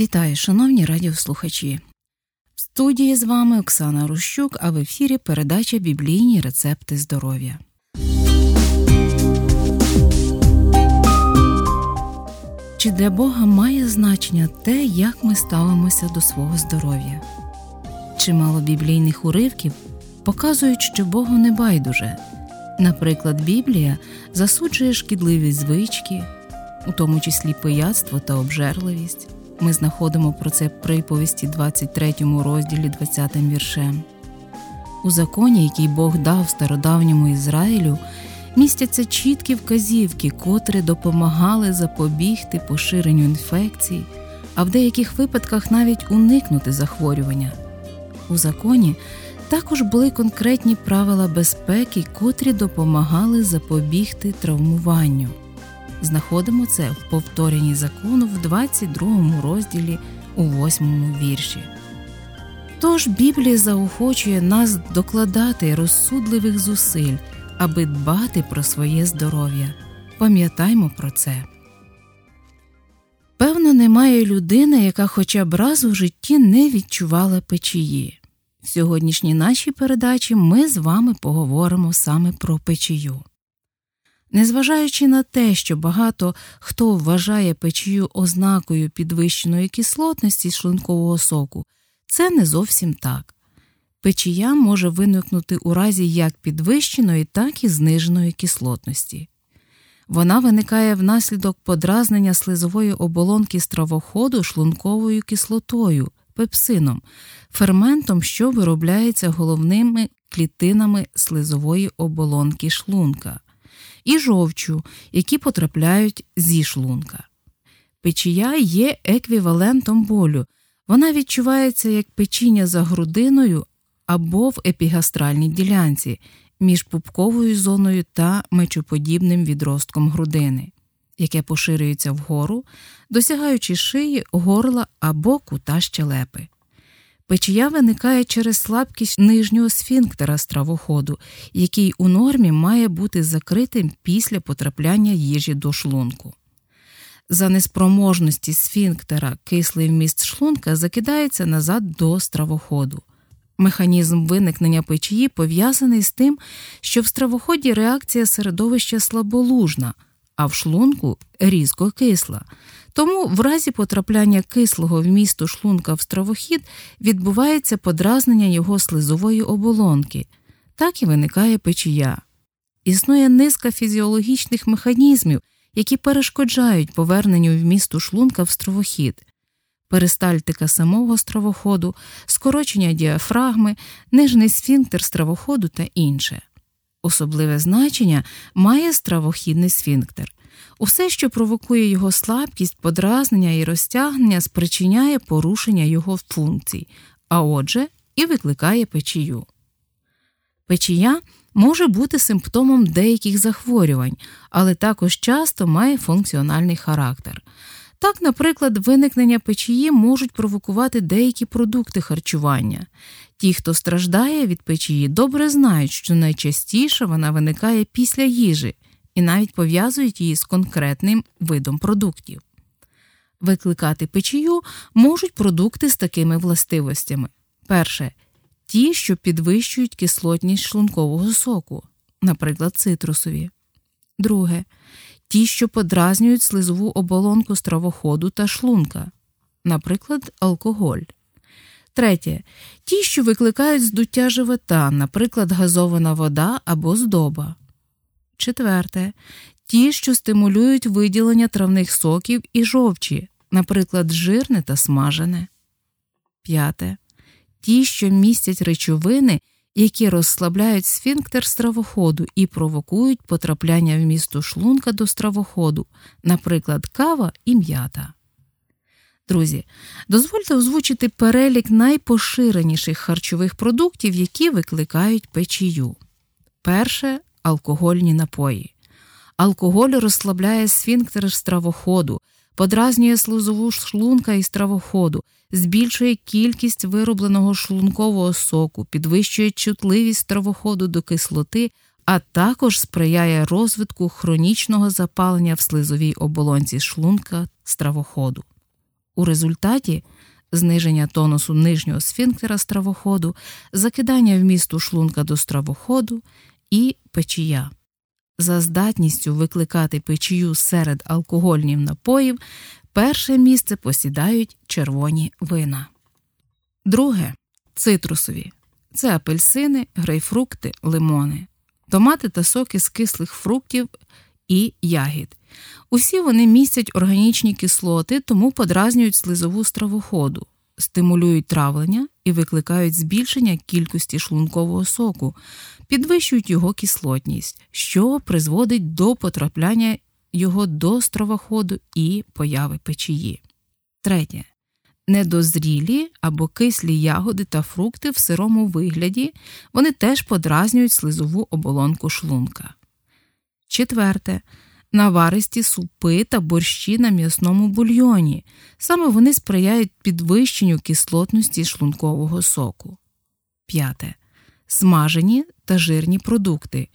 Вітаю, шановні радіослухачі. В студії з вами Оксана Рущук, а в ефірі передача Біблійні рецепти здоров'я. Чи для Бога має значення те, як ми ставимося до свого здоров'я? Чимало біблійних уривків показують, що Богу не байдуже. Наприклад, Біблія засуджує шкідливі звички, у тому числі пияцтво та обжерливість. Ми знаходимо про це приповісті 23 розділі 20 віршем. У законі, який Бог дав стародавньому Ізраїлю, містяться чіткі вказівки, котрі допомагали запобігти поширенню інфекцій, а в деяких випадках навіть уникнути захворювання. У законі також були конкретні правила безпеки, котрі допомагали запобігти травмуванню. Знаходимо це в повторенні закону в 22 розділі у 8 вірші. Тож Біблія заохочує нас докладати розсудливих зусиль, аби дбати про своє здоров'я. Пам'ятаймо про це. Певно, немає людини, яка хоча б раз у житті не відчувала печії. В сьогоднішній нашій передачі ми з вами поговоримо саме про печію. Незважаючи на те, що багато хто вважає печію ознакою підвищеної кислотності шлункового соку, це не зовсім так. Печія може виникнути у разі як підвищеної, так і зниженої кислотності. Вона виникає внаслідок подразнення слизової оболонки стравоходу шлунковою кислотою, пепсином, ферментом, що виробляється головними клітинами слизової оболонки шлунка і жовчу, які потрапляють зі шлунка. Печія є еквівалентом болю, вона відчувається як печіння за грудиною або в епігастральній ділянці між пупковою зоною та мечоподібним відростком грудини, яке поширюється вгору, досягаючи шиї, горла або кута щелепи. Печія виникає через слабкість нижнього сфінктера стравоходу, який у нормі має бути закритим після потрапляння їжі до шлунку. За неспроможності сфінктера кислий вміст шлунка закидається назад до стравоходу. Механізм виникнення печії пов'язаний з тим, що в стравоході реакція середовища слаболужна, а в шлунку різко кисла. Тому в разі потрапляння кислого вмісту шлунка в стравохід відбувається подразнення його слизової оболонки, так і виникає печія. Існує низка фізіологічних механізмів, які перешкоджають поверненню вмісту шлунка в стравохід. Перистальтика самого стравоходу, скорочення діафрагми, нижний сфінктер стравоходу та інше. Особливе значення має стравохідний сфінктер. Усе, що провокує його слабкість, подразнення і розтягнення, спричиняє порушення його функцій, а отже, і викликає печію. Печія може бути симптомом деяких захворювань, але також часто має функціональний характер. Так, наприклад, виникнення печії можуть провокувати деякі продукти харчування. Ті, хто страждає від печії, добре знають, що найчастіше вона виникає після їжі і навіть пов'язують її з конкретним видом продуктів. Викликати печію можуть продукти з такими властивостями. Перше ті, що підвищують кислотність шлункового соку, наприклад, цитрусові. Друге ті, що подразнюють слизову оболонку стравоходу та шлунка, наприклад, алкоголь. Третє ті, що викликають здуття живота, наприклад, газована вода або здоба. Четверте ті, що стимулюють виділення травних соків і жовчі, наприклад, жирне та смажене. П'яте ті, що містять речовини, які розслабляють сфінктер стравоходу і провокують потрапляння в місту шлунка до стравоходу, наприклад, кава і м'ята. Друзі, дозвольте озвучити перелік найпоширеніших харчових продуктів, які викликають печію. Перше алкогольні напої. Алкоголь розслабляє сфінктер стравоходу, подразнює слузову шлунка і стравоходу, збільшує кількість виробленого шлункового соку, підвищує чутливість стравоходу до кислоти, а також сприяє розвитку хронічного запалення в слизовій оболонці шлунка стравоходу. У результаті зниження тонусу нижнього сфінктера стравоходу, закидання вмісту шлунка до стравоходу і печія. За здатністю викликати печію серед алкогольних напоїв перше місце посідають червоні вина. Друге цитрусові це апельсини, грейпфрукти, лимони, томати та соки з кислих фруктів і ягід. Усі вони містять органічні кислоти, тому подразнюють слизову стравоходу, стимулюють травлення і викликають збільшення кількості шлункового соку, підвищують його кислотність, що призводить до потрапляння його до стравоходу і появи печії. Третє. Недозрілі або кислі ягоди та фрукти в сирому вигляді вони теж подразнюють слизову оболонку шлунка. Четверте наваристі супи та борщі на м'ясному бульйоні. Саме вони сприяють підвищенню кислотності шлункового соку. П'яте. Смажені та жирні продукти.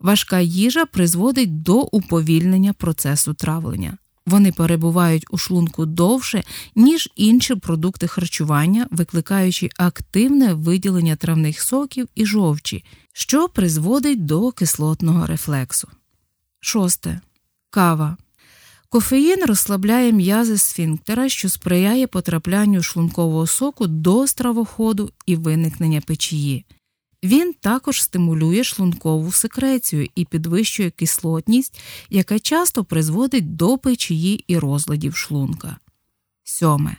Важка їжа призводить до уповільнення процесу травлення. Вони перебувають у шлунку довше, ніж інші продукти харчування, викликаючи активне виділення травних соків і жовчі, що призводить до кислотного рефлексу. Шосте. Кава. Кофеїн розслабляє м'язи сфінктера, що сприяє потраплянню шлункового соку до стравоходу і виникнення печії. Він також стимулює шлункову секрецію і підвищує кислотність, яка часто призводить до печії і розладів шлунка. Сьоме.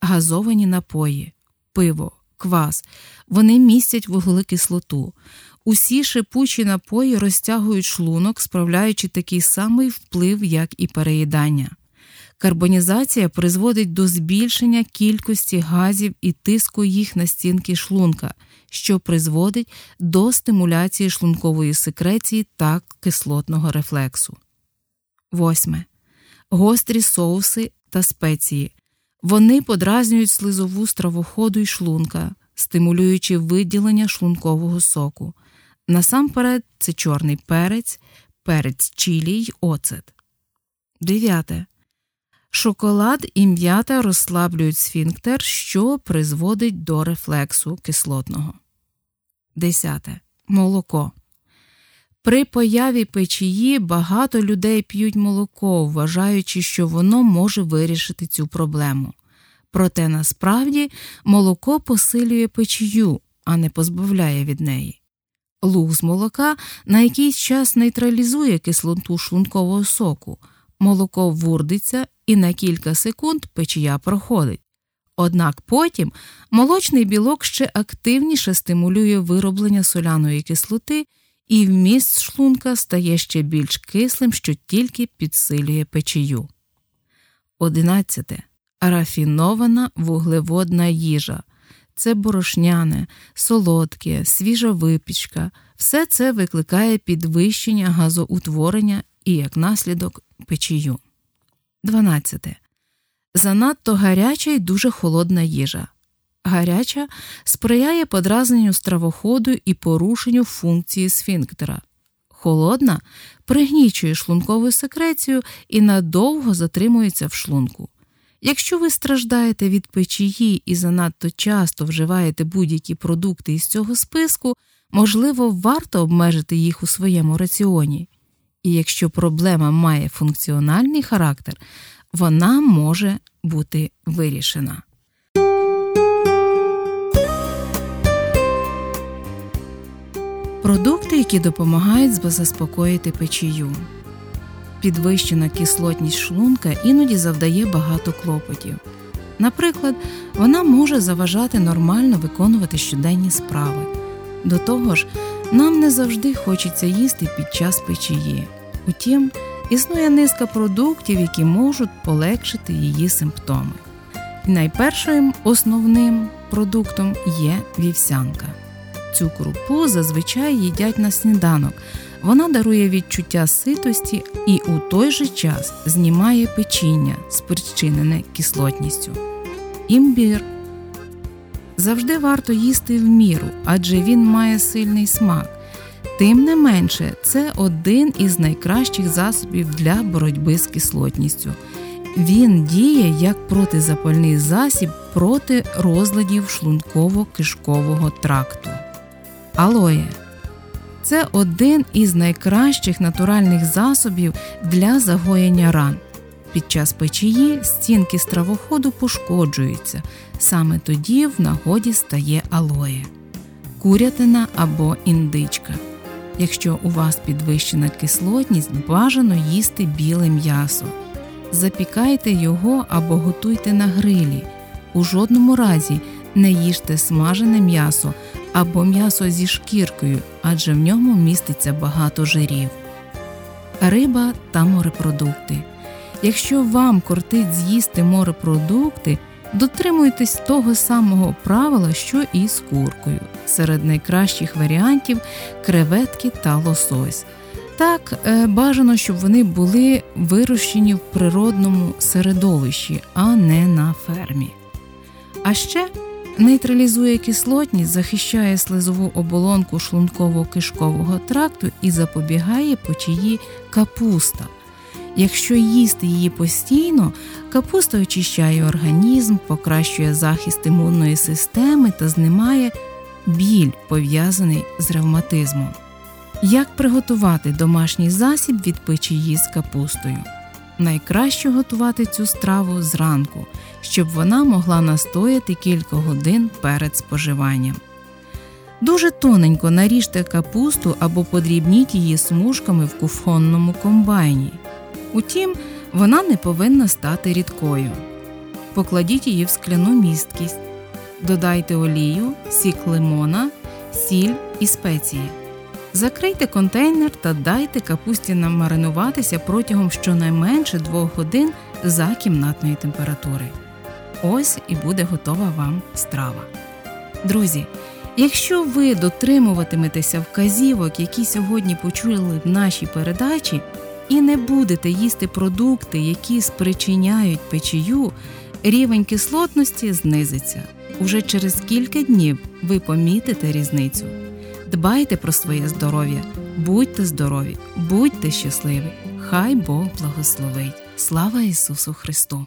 Газовані напої, пиво, квас. Вони містять вуглекислоту. Усі шипучі напої розтягують шлунок, справляючи такий самий вплив, як і переїдання. Карбонізація призводить до збільшення кількості газів і тиску їх на стінки шлунка, що призводить до стимуляції шлункової секреції та кислотного рефлексу. Восьме. Гострі соуси та спеції. Вони подразнюють слизову стравоходу й шлунка, стимулюючи виділення шлункового соку. Насамперед це чорний перець, перець чилі й оцет. Дев'яте. Шоколад і м'ята розслаблюють сфінктер, що призводить до рефлексу кислотного. Десяте. Молоко. При появі печії багато людей п'ють молоко, вважаючи, що воно може вирішити цю проблему. Проте насправді молоко посилює печію, а не позбавляє від неї. Луг з молока на якийсь час нейтралізує кислоту шлункового соку, молоко вурдиться і на кілька секунд печія проходить. Однак потім молочний білок ще активніше стимулює вироблення соляної кислоти, і вміст шлунка стає ще більш кислим, що тільки підсилює печію. 11. Рафінована вуглеводна їжа це борошняне, солодке, свіжа випічка, все це викликає підвищення газоутворення і, як наслідок, печію. 12. Занадто гаряча і дуже холодна їжа. Гаряча сприяє подразненню стравоходу і порушенню функції сфінктера. Холодна пригнічує шлункову секрецію і надовго затримується в шлунку. Якщо ви страждаєте від печії і занадто часто вживаєте будь-які продукти із цього списку, можливо, варто обмежити їх у своєму раціоні. І якщо проблема має функціональний характер, вона може бути вирішена. Продукти, які допомагають заспокоїти печію. Підвищена кислотність шлунка іноді завдає багато клопотів. Наприклад, вона може заважати нормально виконувати щоденні справи. До того ж, нам не завжди хочеться їсти під час печії. Утім, існує низка продуктів, які можуть полегшити її симптоми. І найпершим основним продуктом є вівсянка. Цю крупу зазвичай їдять на сніданок. Вона дарує відчуття ситості і у той же час знімає печіння, спричинене кислотністю. Імбір завжди варто їсти в міру, адже він має сильний смак. Тим не менше, це один із найкращих засобів для боротьби з кислотністю. Він діє як протизапальний засіб проти розладів шлунково-кишкового тракту. Алоє це один із найкращих натуральних засобів для загоєння ран. Під час печії стінки стравоходу пошкоджуються, саме тоді в нагоді стає алоє, курятина або індичка. Якщо у вас підвищена кислотність, бажано їсти біле м'ясо. Запікайте його або готуйте на грилі. У жодному разі не їжте смажене м'ясо або м'ясо зі шкіркою, адже в ньому міститься багато жирів. Риба та морепродукти. Якщо вам кортить з'їсти морепродукти, дотримуйтесь того самого правила, що і з куркою. Серед найкращих варіантів креветки та лосось. Так, е, бажано, щоб вони були вирощені в природному середовищі, а не на фермі. А ще нейтралізує кислотність, захищає слизову оболонку шлунково-кишкового тракту і запобігає почії капуста. Якщо їсти її постійно, капуста очищає організм, покращує захист імунної системи та знімає біль, пов'язаний з ревматизмом. Як приготувати домашній засіб від печії з капустою? Найкраще готувати цю страву зранку, щоб вона могла настояти кілька годин перед споживанням. Дуже тоненько наріжте капусту або подрібніть її смужками в куфонному комбайні. Утім, вона не повинна стати рідкою. Покладіть її в скляну місткість, додайте олію, сік лимона, сіль і спеції. Закрийте контейнер та дайте капусті намаринуватися протягом щонайменше 2 годин за кімнатної температури. Ось і буде готова вам страва. Друзі, якщо ви дотримуватиметеся вказівок, які сьогодні почули в нашій передачі, і не будете їсти продукти, які спричиняють печію, рівень кислотності знизиться. Уже через кілька днів ви помітите різницю. Дбайте про своє здоров'я, будьте здорові, будьте щасливі. Хай Бог благословить. Слава Ісусу Христу!